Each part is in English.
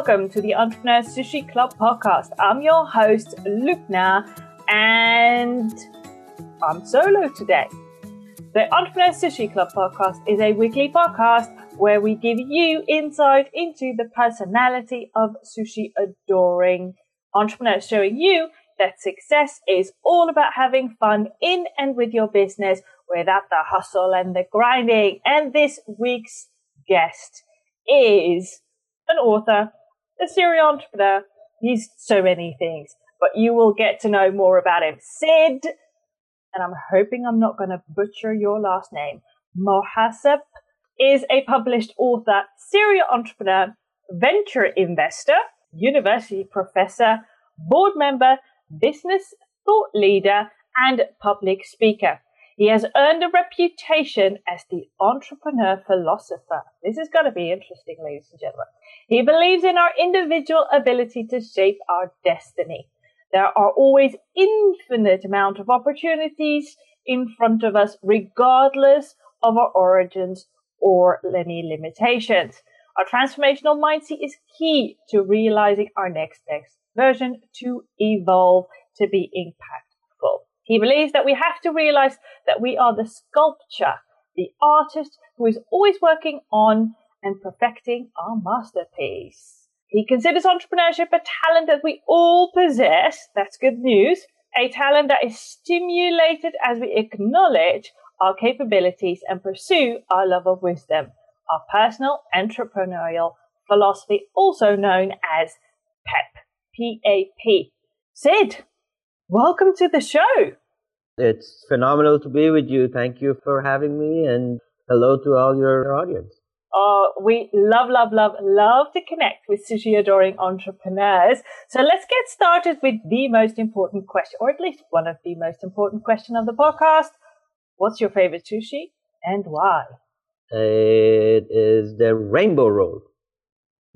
welcome to the Entrepreneur Sushi Club podcast. I'm your host, Lubna, and I'm solo today. The Entrepreneur Sushi Club podcast is a weekly podcast where we give you insight into the personality of sushi adoring entrepreneurs, showing you that success is all about having fun in and with your business without the hustle and the grinding. And this week's guest is an author, a serial entrepreneur. He's so many things, but you will get to know more about him. Sid, and I'm hoping I'm not going to butcher your last name, Mohasseb is a published author, serial entrepreneur, venture investor, university professor, board member, business thought leader, and public speaker. He has earned a reputation as the entrepreneur philosopher. This is going to be interesting, ladies and gentlemen. He believes in our individual ability to shape our destiny. There are always infinite amount of opportunities in front of us, regardless of our origins or any limitations. Our transformational mindset is key to realizing our next best version to evolve to be impactful. He believes that we have to realize that we are the sculpture, the artist who is always working on and perfecting our masterpiece. He considers entrepreneurship a talent that we all possess. That's good news. A talent that is stimulated as we acknowledge our capabilities and pursue our love of wisdom, our personal entrepreneurial philosophy, also known as PEP. P A P. Sid, welcome to the show. It's phenomenal to be with you. Thank you for having me, and hello to all your audience. Oh, we love, love, love, love to connect with sushi adoring entrepreneurs. So let's get started with the most important question, or at least one of the most important question of the podcast. What's your favorite sushi and why? It is the rainbow roll.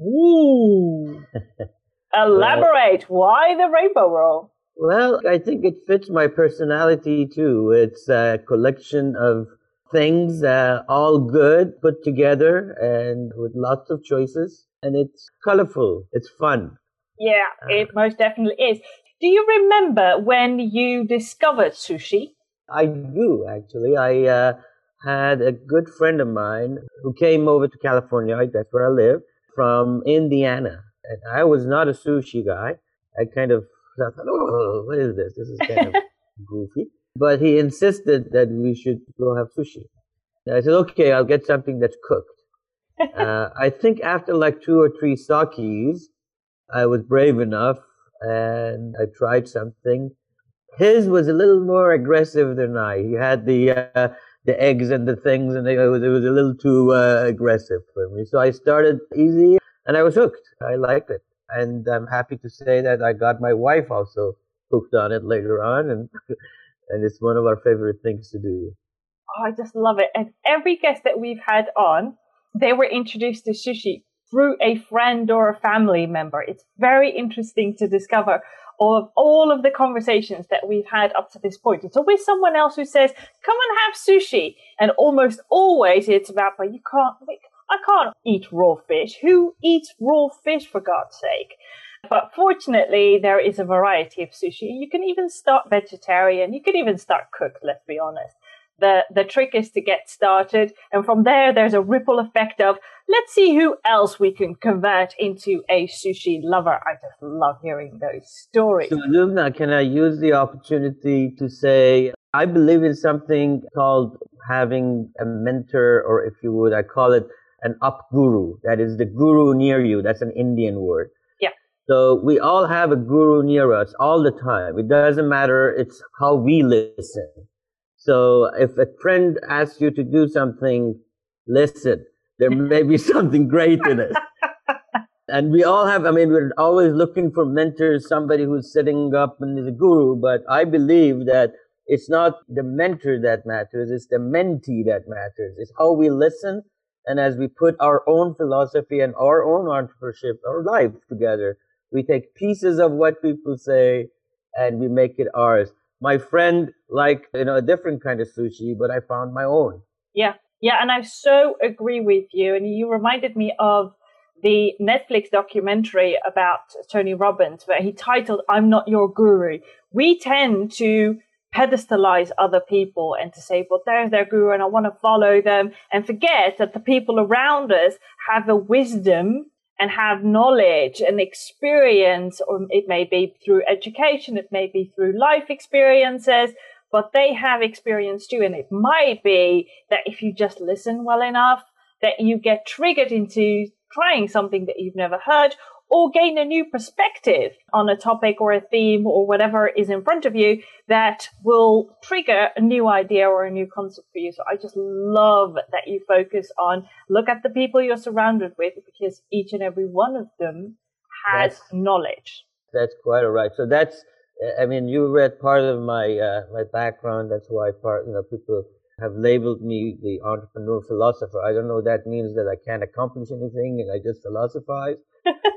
Ooh. Elaborate. why the rainbow roll? Well, I think it fits my personality too. It's a collection of things, uh, all good, put together, and with lots of choices. And it's colorful. It's fun. Yeah, uh, it most definitely is. Do you remember when you discovered sushi? I do, actually. I uh, had a good friend of mine who came over to California, that's where I live, from Indiana. And I was not a sushi guy. I kind of thought, oh, what is this? This is kind of goofy. But he insisted that we should go have sushi. And I said, okay, I'll get something that's cooked. uh, I think after like two or three sakis, I was brave enough and I tried something. His was a little more aggressive than I. He had the uh, the eggs and the things, and it was, it was a little too uh, aggressive for me. So I started easy, and I was hooked. I liked it, and I'm happy to say that I got my wife also hooked on it later on, and and it's one of our favorite things to do. Oh, I just love it. And every guest that we've had on, they were introduced to sushi through a friend or a family member. It's very interesting to discover all of all of the conversations that we've had up to this point. It's always someone else who says, "Come and have sushi," and almost always it's about, "But you can't. I can't eat raw fish. Who eats raw fish for God's sake?" But fortunately, there is a variety of sushi. You can even start vegetarian. You can even start cooked. Let's be honest the the trick is to get started and from there there's a ripple effect of let's see who else we can convert into a sushi lover i just love hearing those stories so Lubna, can i use the opportunity to say i believe in something called having a mentor or if you would i call it an upaguru that is the guru near you that's an indian word yeah so we all have a guru near us all the time it doesn't matter it's how we listen so if a friend asks you to do something, listen. There may be something great in it. and we all have, I mean, we're always looking for mentors, somebody who's sitting up and is a guru, but I believe that it's not the mentor that matters, it's the mentee that matters. It's how we listen. And as we put our own philosophy and our own entrepreneurship, our life together, we take pieces of what people say and we make it ours my friend liked, you know, a different kind of sushi, but I found my own. Yeah. Yeah. And I so agree with you. And you reminded me of the Netflix documentary about Tony Robbins, where he titled I'm Not Your Guru. We tend to pedestalize other people and to say, well, there's their guru and I want to follow them and forget that the people around us have a wisdom and have knowledge and experience, or it may be through education, it may be through life experiences, but they have experience too. And it might be that if you just listen well enough, that you get triggered into trying something that you've never heard or gain a new perspective on a topic or a theme or whatever is in front of you that will trigger a new idea or a new concept for you. So I just love that you focus on look at the people you're surrounded with because each and every one of them has that's, knowledge. That's quite all right. So that's, I mean, you read part of my uh, my background. That's why part, you know, people have labeled me the entrepreneur philosopher. I don't know that means that I can't accomplish anything and I just philosophize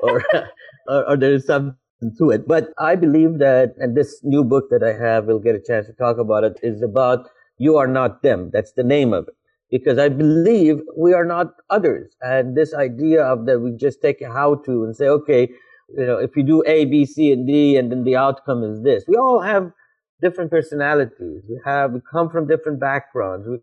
or, or, or there's something to it. But I believe that, and this new book that I have, we'll get a chance to talk about it, is about you are not them. That's the name of it. Because I believe we are not others. And this idea of that we just take a how to and say, okay, you know, if you do A, B, C, and D, and then the outcome is this. We all have different personalities. We have, we come from different backgrounds. We,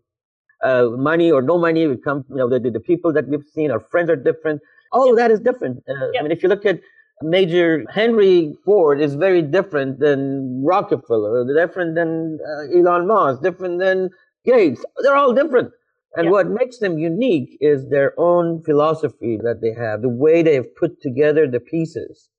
uh, money or no money, we come, you know, the, the people that we've seen, our friends are different all of that is different. Uh. I mean, if you look at Major Henry Ford is very different than Rockefeller, different than uh, Elon Musk, different than Gates. They're all different. And what makes them unique is their own philosophy that they have, the way they have put together the pieces.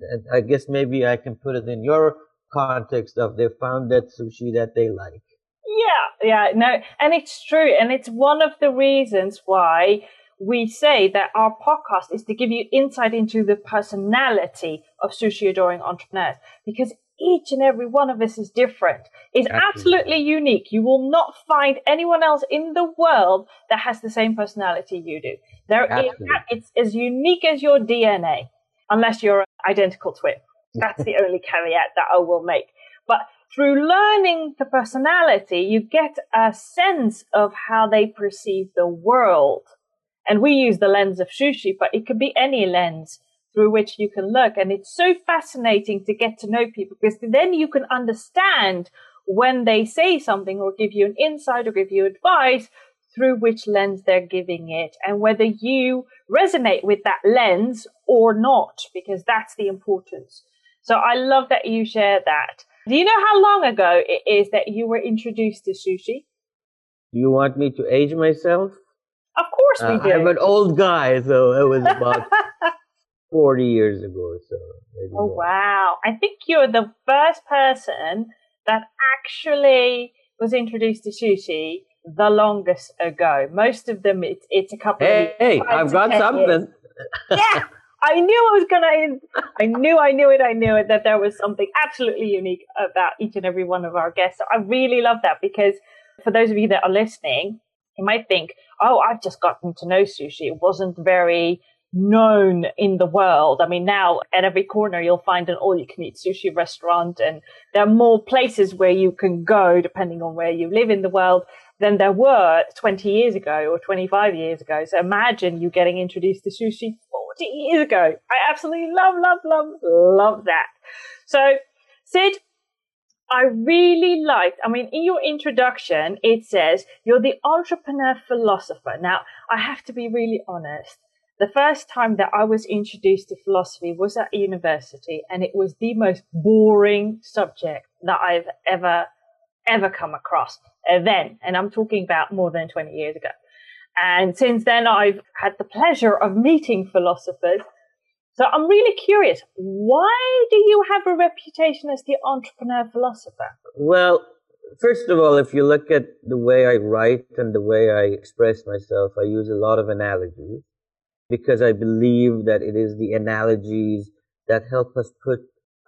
And I guess maybe I can put it in your context of they found that sushi that they like. Yeah, yeah, no, and it's true. And it's one of the reasons why we say that our podcast is to give you insight into the personality of sushi adoring entrepreneurs because each and every one of us is different, is absolutely. absolutely unique. You will not find anyone else in the world that has the same personality you do. There is, it's as unique as your DNA, unless you're an identical twin. That's the only caveat that I will make. But through learning the personality, you get a sense of how they perceive the world and we use the lens of sushi, but it could be any lens through which you can look. And it's so fascinating to get to know people because then you can understand when they say something or give you an insight or give you advice through which lens they're giving it and whether you resonate with that lens or not, because that's the importance. So I love that you share that. Do you know how long ago it is that you were introduced to sushi? Do you want me to age myself? Of course we uh, do. I'm an old guy, so it was about 40 years ago or so. oh, more. wow. I think you're the first person that actually was introduced to sushi the longest ago. Most of them, it's, it's a couple hey, of Hey, I've got something. yeah. I knew I was gonna. I knew, I knew it, I knew it that there was something absolutely unique about each and every one of our guests. So I really love that because for those of you that are listening, you might think, oh, I've just gotten to know sushi. It wasn't very known in the world. I mean, now at every corner you'll find an all you can eat sushi restaurant and there are more places where you can go depending on where you live in the world than there were 20 years ago or 25 years ago. So imagine you getting introduced to sushi 40 years ago. I absolutely love, love, love, love that. So Sid, I really liked, I mean, in your introduction, it says you're the entrepreneur philosopher. Now, I have to be really honest. The first time that I was introduced to philosophy was at university, and it was the most boring subject that I've ever, ever come across then. And I'm talking about more than 20 years ago. And since then, I've had the pleasure of meeting philosophers so I'm really curious, why do you have a reputation as the entrepreneur philosopher? Well, first of all, if you look at the way I write and the way I express myself, I use a lot of analogies because I believe that it is the analogies that help us put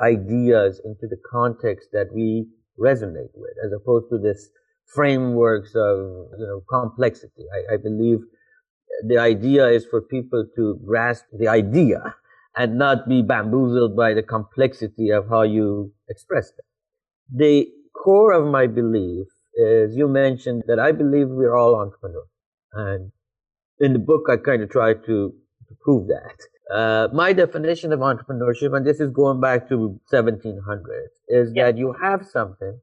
ideas into the context that we resonate with, as opposed to this frameworks of you know complexity. I, I believe the idea is for people to grasp the idea and not be bamboozled by the complexity of how you express them. The core of my belief is you mentioned that I believe we're all entrepreneurs. And in the book, I kind of try to, to prove that. Uh, my definition of entrepreneurship, and this is going back to 1700, is that you have something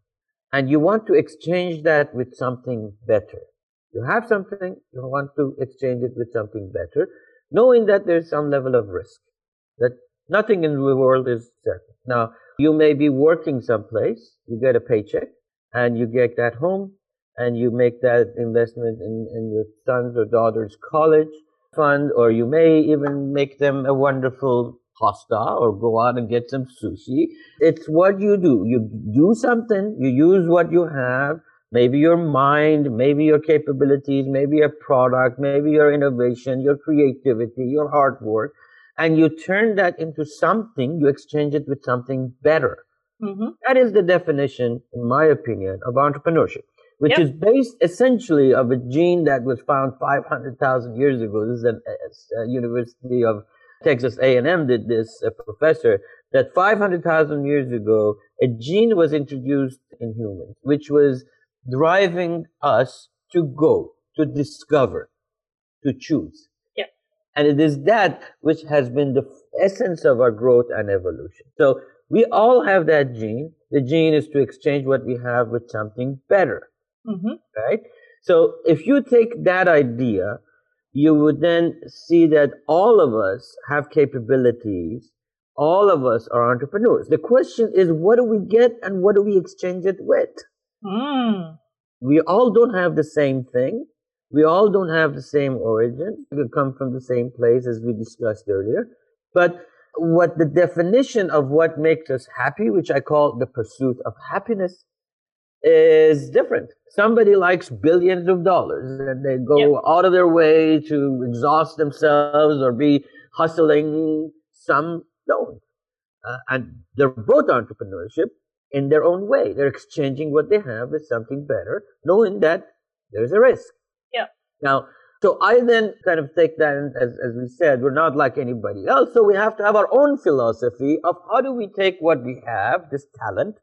and you want to exchange that with something better. You have something, you want to exchange it with something better, knowing that there's some level of risk, that nothing in the world is certain. Now, you may be working someplace, you get a paycheck, and you get that home, and you make that investment in, in your son's or daughter's college fund, or you may even make them a wonderful pasta or go out and get some sushi. It's what you do. You do something, you use what you have, maybe your mind, maybe your capabilities, maybe your product, maybe your innovation, your creativity, your hard work, and you turn that into something, you exchange it with something better. Mm-hmm. That is the definition, in my opinion, of entrepreneurship, which yep. is based essentially of a gene that was found 500,000 years ago. This is a, a University of Texas A&M did this, a professor, that 500,000 years ago, a gene was introduced in humans, which was driving us to go, to discover, to choose. And it is that which has been the essence of our growth and evolution. So we all have that gene. The gene is to exchange what we have with something better. Mm-hmm. Right? So if you take that idea, you would then see that all of us have capabilities. All of us are entrepreneurs. The question is, what do we get and what do we exchange it with? Mm. We all don't have the same thing. We all don't have the same origin. We come from the same place as we discussed earlier. But what the definition of what makes us happy, which I call the pursuit of happiness, is different. Somebody likes billions of dollars and they go yep. out of their way to exhaust themselves or be hustling. Some don't. Uh, and they're both entrepreneurship in their own way. They're exchanging what they have with something better, knowing that there's a risk. Now, so I then kind of take that, as, as we said, we're not like anybody else. So we have to have our own philosophy of how do we take what we have, this talent,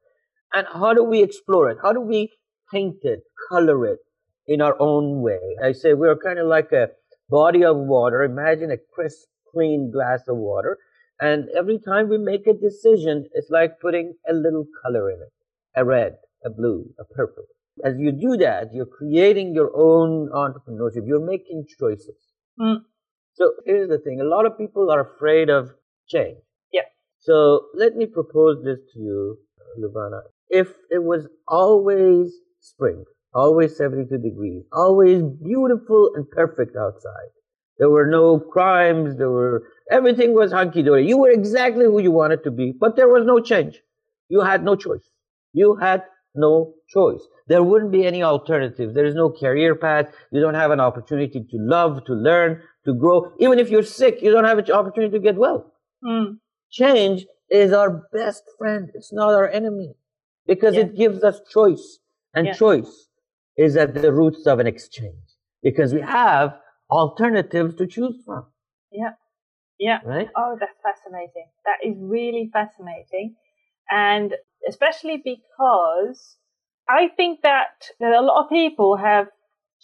and how do we explore it? How do we paint it, color it in our own way? I say we're kind of like a body of water. Imagine a crisp, clean glass of water and every time we make a decision, it's like putting a little color in it a red, a blue, a purple. As you do that, you're creating your own entrepreneurship. You're making choices. Mm. So here's the thing a lot of people are afraid of change. Yeah. So let me propose this to you, Lubana. If it was always spring, always 72 degrees, always beautiful and perfect outside, there were no crimes, there were Everything was hunky dory. You were exactly who you wanted to be, but there was no change. You had no choice. You had no choice. There wouldn't be any alternative. There is no career path. You don't have an opportunity to love, to learn, to grow. Even if you're sick, you don't have an opportunity to get well. Mm. Change is our best friend. It's not our enemy because yeah. it gives us choice. And yeah. choice is at the roots of an exchange because we have alternatives to choose from. Yeah. Yeah. Right? Oh, that's fascinating. That is really fascinating. And especially because I think that, a lot of people have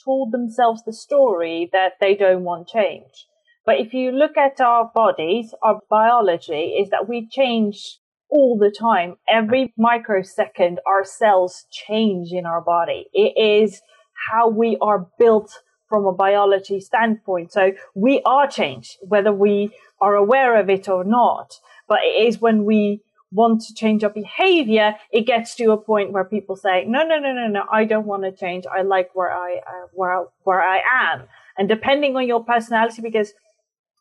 told themselves the story that they don't want change. But if you look at our bodies, our biology is that we change all the time. Every microsecond, our cells change in our body. It is how we are built from a biology standpoint. So we are changed, whether we are aware of it or not. But it is when we want to change our behavior, it gets to a point where people say, no, no, no, no, no, I don't want to change. I like where I, uh, where, where I am. And depending on your personality, because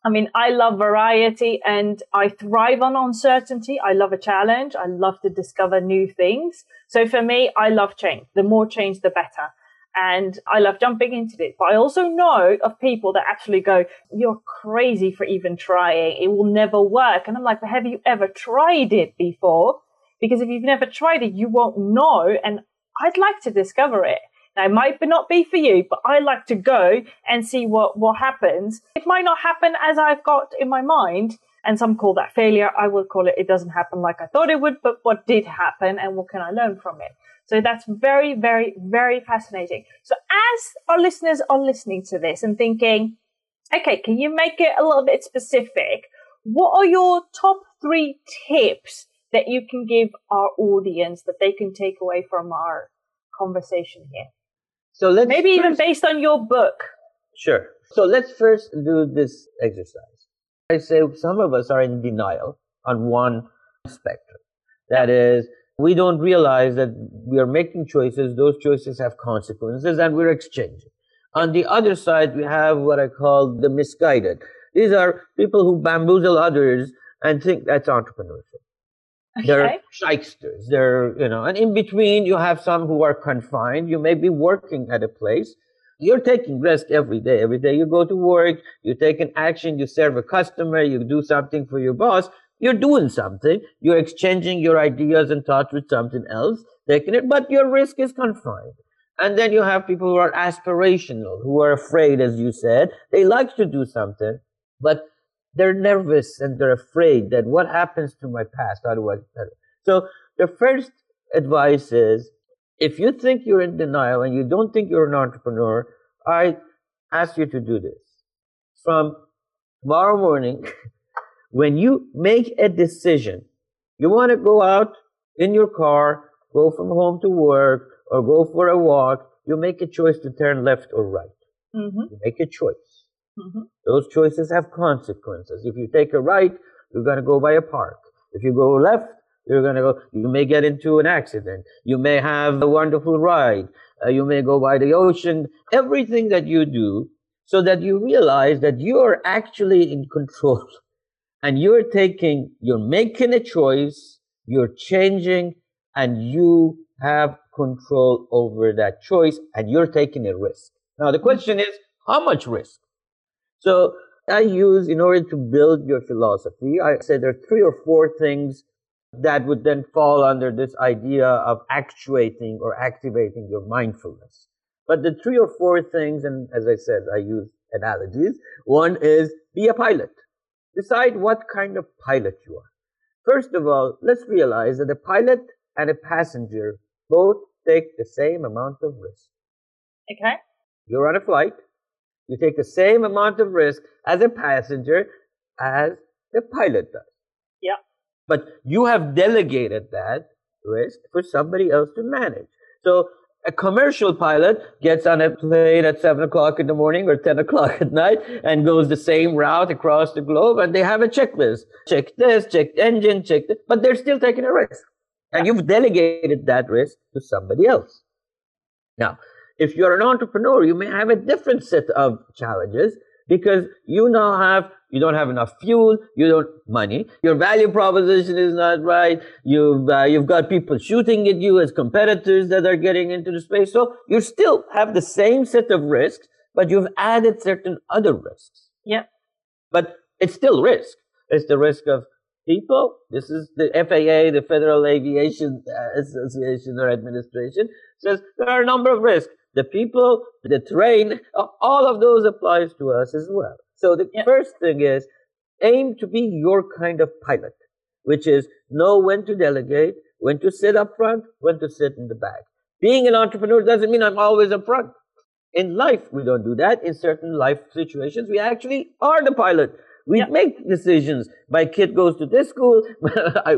I mean, I love variety and I thrive on uncertainty. I love a challenge. I love to discover new things. So for me, I love change. The more change, the better and I love jumping into it. But I also know of people that actually go, You're crazy for even trying. It will never work. And I'm like, But have you ever tried it before? Because if you've never tried it, you won't know. And I'd like to discover it. Now, it might not be for you, but I like to go and see what, what happens. It might not happen as I've got in my mind. And some call that failure. I would call it, it doesn't happen like I thought it would, but what did happen and what can I learn from it? So that's very, very, very fascinating. So as our listeners are listening to this and thinking, Okay, can you make it a little bit specific? What are your top three tips that you can give our audience that they can take away from our conversation here? So let's maybe first, even based on your book. Sure. So let's first do this exercise. I say some of us are in denial on one spectrum. That is, we don't realize that we are making choices, those choices have consequences, and we're exchanging. On the other side, we have what I call the misguided. These are people who bamboozle others and think that's entrepreneurship. Okay. They're shysters. They're, you know, and in between, you have some who are confined. You may be working at a place. You're taking risk every day. Every day you go to work, you take an action, you serve a customer, you do something for your boss. You're doing something. You're exchanging your ideas and thoughts with something else, taking it, but your risk is confined. And then you have people who are aspirational, who are afraid, as you said. They like to do something, but they're nervous and they're afraid that what happens to my past? How do I? So the first advice is if you think you're in denial and you don't think you're an entrepreneur, I ask you to do this. From tomorrow morning, when you make a decision, you want to go out in your car, go from home to work, or go for a walk, you make a choice to turn left or right. Mm-hmm. You make a choice. Mm-hmm. Those choices have consequences. If you take a right, you're going to go by a park. If you go left, you're going to go, you may get into an accident. You may have a wonderful ride. Uh, you may go by the ocean. Everything that you do so that you realize that you are actually in control and you're taking, you're making a choice, you're changing, and you have control over that choice and you're taking a risk. Now, the question is, how much risk? So I use, in order to build your philosophy, I say there are three or four things that would then fall under this idea of actuating or activating your mindfulness. But the three or four things, and as I said, I use analogies. One is be a pilot. Decide what kind of pilot you are. First of all, let's realize that a pilot and a passenger both take the same amount of risk. Okay. You're on a flight. You take the same amount of risk as a passenger as the pilot does. Yeah. But you have delegated that risk for somebody else to manage. So a commercial pilot gets on a plane at 7 o'clock in the morning or 10 o'clock at night and goes the same route across the globe and they have a checklist. Check this, check engine, check this, but they're still taking a risk. And you've delegated that risk to somebody else. Now, if you're an entrepreneur, you may have a different set of challenges because you now have you don't have enough fuel, you don't money, your value proposition is not right. You've uh, you've got people shooting at you as competitors that are getting into the space. So you still have the same set of risks, but you've added certain other risks. Yeah. But it's still risk. It's the risk of people. This is the FAA, the Federal Aviation Association or Administration says there are a number of risks the people, the terrain, all of those applies to us as well. So the yeah. first thing is aim to be your kind of pilot, which is know when to delegate, when to sit up front, when to sit in the back. Being an entrepreneur doesn't mean I'm always up front. In life, we don't do that. In certain life situations, we actually are the pilot. We yeah. make decisions. My kid goes to this school.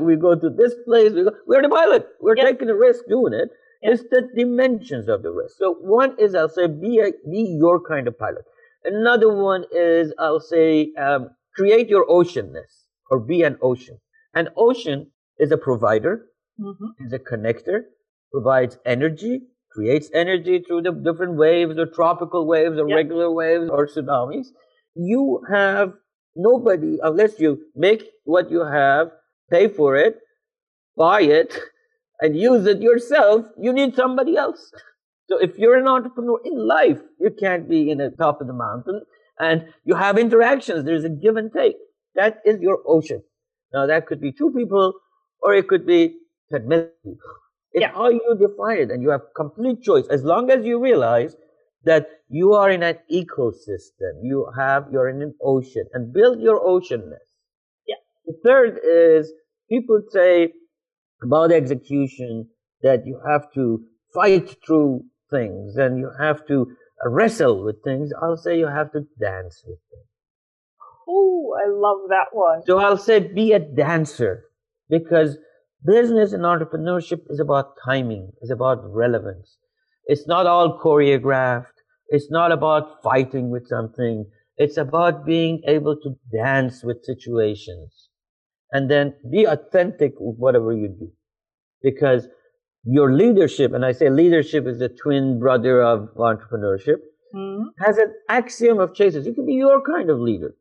we go to this place. We are the pilot. We're yeah. taking a risk doing it. It's the dimensions of the risk. So one is I'll say be a, be your kind of pilot. Another one is I'll say um, create your oceanness or be an ocean. An ocean is a provider, mm-hmm. is a connector, provides energy, creates energy through the different waves or tropical waves or regular waves or tsunamis. You have nobody unless you make what you have, pay for it, buy it, and use it yourself, you need somebody else. So if you're an entrepreneur in life, you can't be in the top of the mountain and you have interactions. There's a give and take. That is your ocean. Now that could be two people or it could be 10 million people. It's yeah. how you define it and you have complete choice. As long as you realize that you are in an ecosystem, you have, you're in an ocean and build your oceanness. Yeah. The third is people say, about execution that you have to fight through things and you have to uh, wrestle with things. I'll say you have to dance with things. Ooh, I love that one. So I'll say be a dancer because business and entrepreneurship is about timing, it's about relevance. It's not all choreographed. It's not about fighting with something. It's about being able to dance with situations and then be authentic with whatever you do. Because your leadership, and I say leadership is the twin brother of entrepreneurship, mm-hmm. has an axiom of chases. You can be your kind of leader.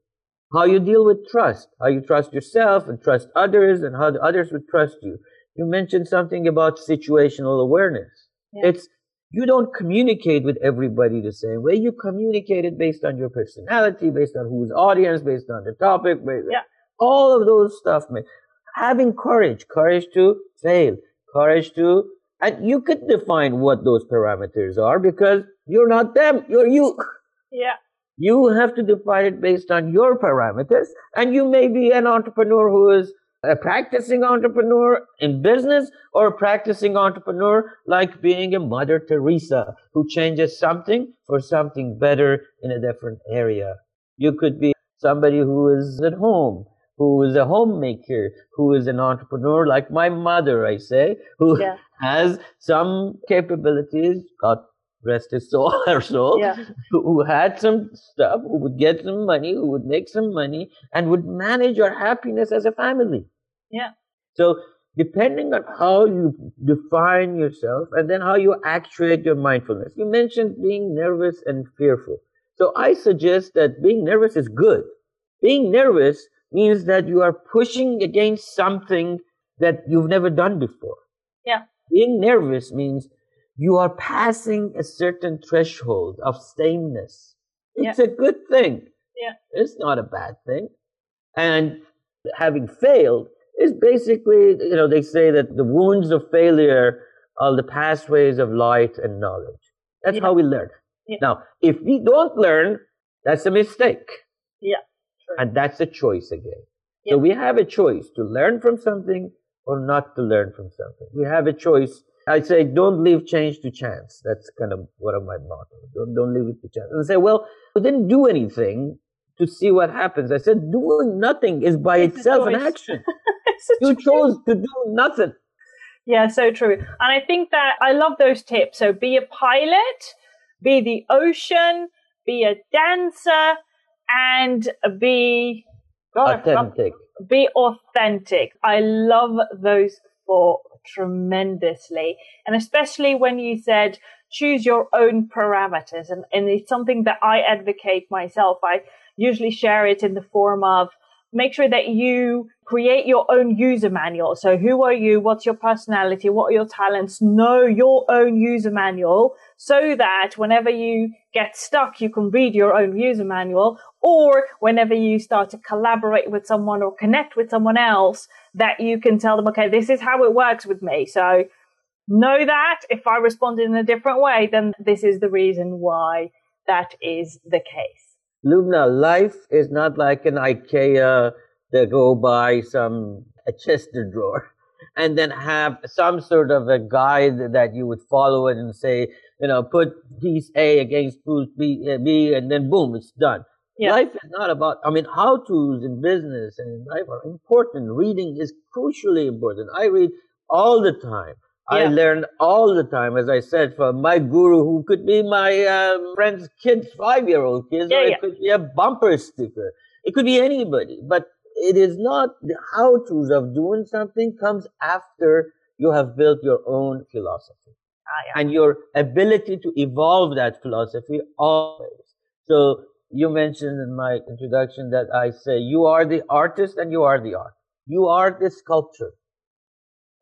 How you deal with trust, how you trust yourself and trust others, and how others would trust you. You mentioned something about situational awareness. Yeah. It's you don't communicate with everybody the same way. You communicate it based on your personality, based on whose audience, based on the topic, based yeah. all of those stuff. Man. Having courage, courage to fail, courage to, and you could define what those parameters are because you're not them, you're you. Yeah. You have to define it based on your parameters, and you may be an entrepreneur who is a practicing entrepreneur in business or a practicing entrepreneur like being a Mother Teresa who changes something for something better in a different area. You could be somebody who is at home, who is a homemaker, who is an entrepreneur like my mother, I say, who yeah. has some capabilities, God rest his soul, her soul, yeah. who had some stuff, who would get some money, who would make some money, and would manage your happiness as a family. Yeah. So depending on how you define yourself and then how you actuate your mindfulness. You mentioned being nervous and fearful. So I suggest that being nervous is good. Being nervous means that you are pushing against something that you've never done before. Yeah. Being nervous means you are passing a certain threshold of sameness. It's yeah. a good thing. Yeah. It's not a bad thing. And having failed is basically, you know, they say that the wounds of failure are the pathways of light and knowledge. That's yeah. how we learn. Yeah. Now, if we don't learn, that's a mistake. Yeah. True. And that's a choice again. Yeah. So we have a choice to learn from something or not to learn from something. We have a choice. I say, don't leave change to chance. That's kind of one of my motto. Don't, don't leave it to chance. And I say, well, we didn't do anything to see what happens. I said, doing nothing is by it's itself an action. you chose to do nothing. Yeah, so true. And I think that I love those tips. So be a pilot, be the ocean, be a dancer, and be God, authentic. Be authentic. I love those four tremendously. And especially when you said choose your own parameters. And, and it's something that I advocate myself. I usually share it in the form of make sure that you create your own user manual. So who are you? What's your personality? What are your talents? Know your own user manual so that whenever you get stuck, you can read your own user manual or whenever you start to collaborate with someone or connect with someone else that you can tell them, okay, this is how it works with me. So know that if I respond in a different way, then this is the reason why that is the case. Lubna, life is not like an IKEA that go buy some a Chester drawer and then have some sort of a guide that you would follow it and say, you know, put piece A against piece B, uh, B and then boom, it's done. Yeah. Life is not about, I mean, how to's in business and in life are important. Reading is crucially important. I read all the time. Yeah. I learn all the time, as I said, from my guru, who could be my uh, friend's kid's five-year-old kid, yeah, or yeah. it could be a bumper sticker. It could be anybody, but it is not the how-tos of doing something comes after you have built your own philosophy ah, and your ability to evolve that philosophy always. So you mentioned in my introduction that I say you are the artist and you are the art. You are the sculptor.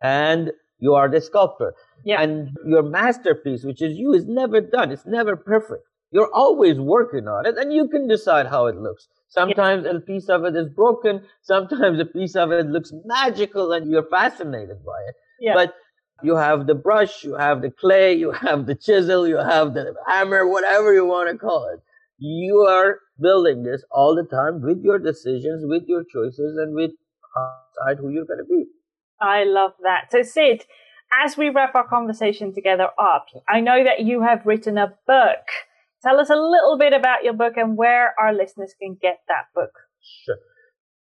And you are the sculptor. Yeah. And your masterpiece, which is you, is never done. It's never perfect. You're always working on it and you can decide how it looks. Sometimes yeah. a piece of it is broken. Sometimes a piece of it looks magical and you're fascinated by it. Yeah. But you have the brush, you have the clay, you have the chisel, you have the hammer, whatever you want to call it. You are building this all the time with your decisions, with your choices, and with decide who you're going to be. I love that. So, Sid, as we wrap our conversation together up, I know that you have written a book. Tell us a little bit about your book and where our listeners can get that book. Sure.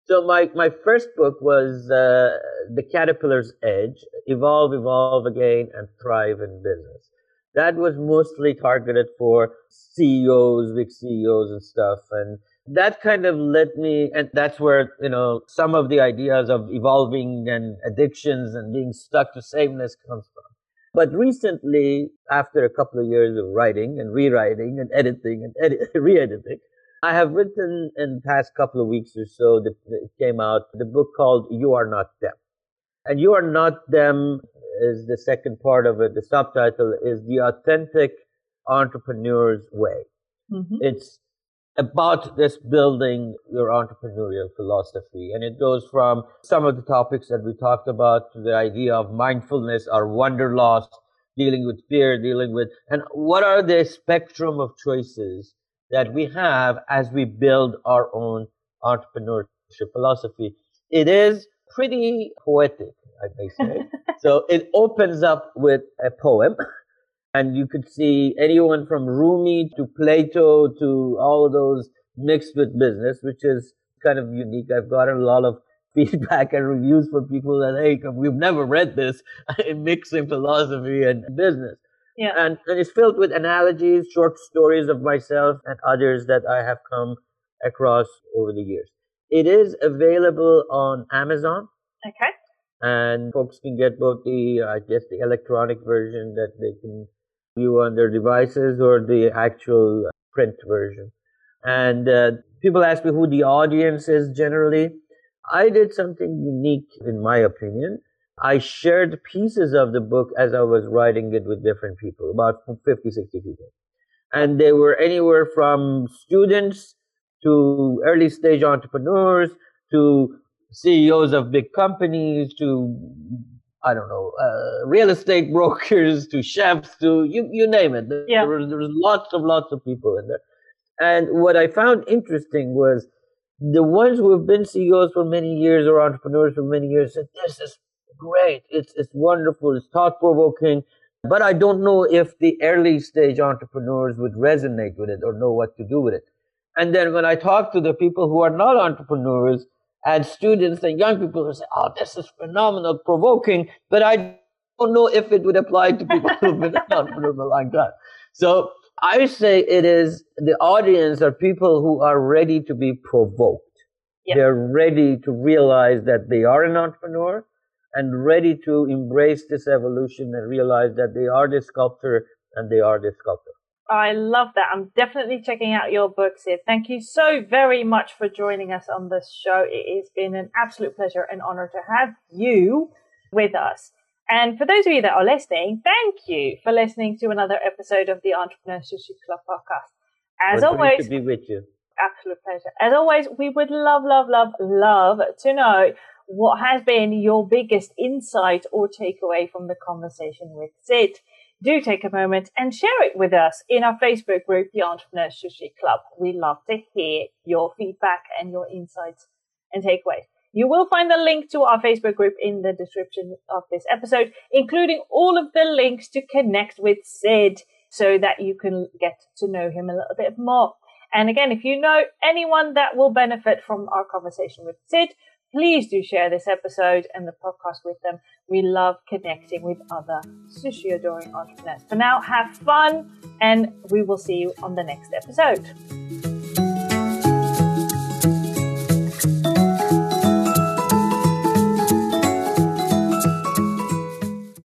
So my, my first book was uh, The Caterpillar's Edge, Evolve, Evolve Again, and Thrive in Business. That was mostly targeted for CEOs, big CEOs and stuff. And that kind of led me, and that's where, you know, some of the ideas of evolving and addictions and being stuck to sameness comes from. But recently, after a couple of years of writing and rewriting and editing and edit- re-editing, I have written in the past couple of weeks or so that it came out the book called You Are Not Them. And You Are Not Them is the second part of it. The subtitle is The Authentic Entrepreneur's Way. Mm-hmm. It's about this building your entrepreneurial philosophy. And it goes from some of the topics that we talked about to the idea of mindfulness or wanderlust, dealing with fear, dealing with, and what are the spectrum of choices that we have as we build our own entrepreneurship philosophy. It is pretty poetic, I may say. so it opens up with a poem and you could see anyone from Rumi to Plato to all of those mixed with business, which is kind of unique. I've gotten a lot of feedback and reviews from people that, hey, we've never read this in mixing philosophy and business. Yeah. And, and it's filled with analogies, short stories of myself and others that I have come across over the years. It is available on Amazon. Okay. And folks can get both the, I guess, the electronic version that they can view on their devices or the actual print version. And uh, people ask me who the audience is generally. I did something unique, in my opinion. I shared pieces of the book as I was writing it with different people, about 50, 60 people. And they were anywhere from students to early stage entrepreneurs to CEOs of big companies to, I don't know, uh, real estate brokers to chefs to you, you name it. Yeah. There, was, there was lots of, lots of people in there. And what I found interesting was the ones who have been CEOs for many years or entrepreneurs for many years said, this is great. It's it's wonderful. It's thought provoking. But I don't know if the early stage entrepreneurs would resonate with it or know what to do with it. And then when I talk to the people who are not entrepreneurs and students and young people who say, "Oh, this is phenomenal, provoking," but I don't know if it would apply to people who've been entrepreneurs for a long time. So I say it is the audience are people who are ready to be provoked. Yep. They're ready to realize that they are an entrepreneur and ready to embrace this evolution and realize that they are the sculptor and they are the sculptor. I love that. I'm definitely checking out your books Sid. Thank you so very much for joining us on this show. It has been an absolute pleasure and honor to have you with us. And for those of you that are listening, thank you for listening to another episode of the Entrepreneur Sushi Club podcast. As always, to be with you. absolute pleasure. As always, we would love, love, love, love to know what has been your biggest insight or takeaway from the conversation with Sid. Do take a moment and share it with us in our Facebook group, the Entrepreneur Sushi Club. We love to hear your feedback and your insights and takeaways. You will find the link to our Facebook group in the description of this episode, including all of the links to connect with Sid so that you can get to know him a little bit more. And again, if you know anyone that will benefit from our conversation with Sid, please do share this episode and the podcast with them. We love connecting with other sushi adoring entrepreneurs. For now, have fun and we will see you on the next episode.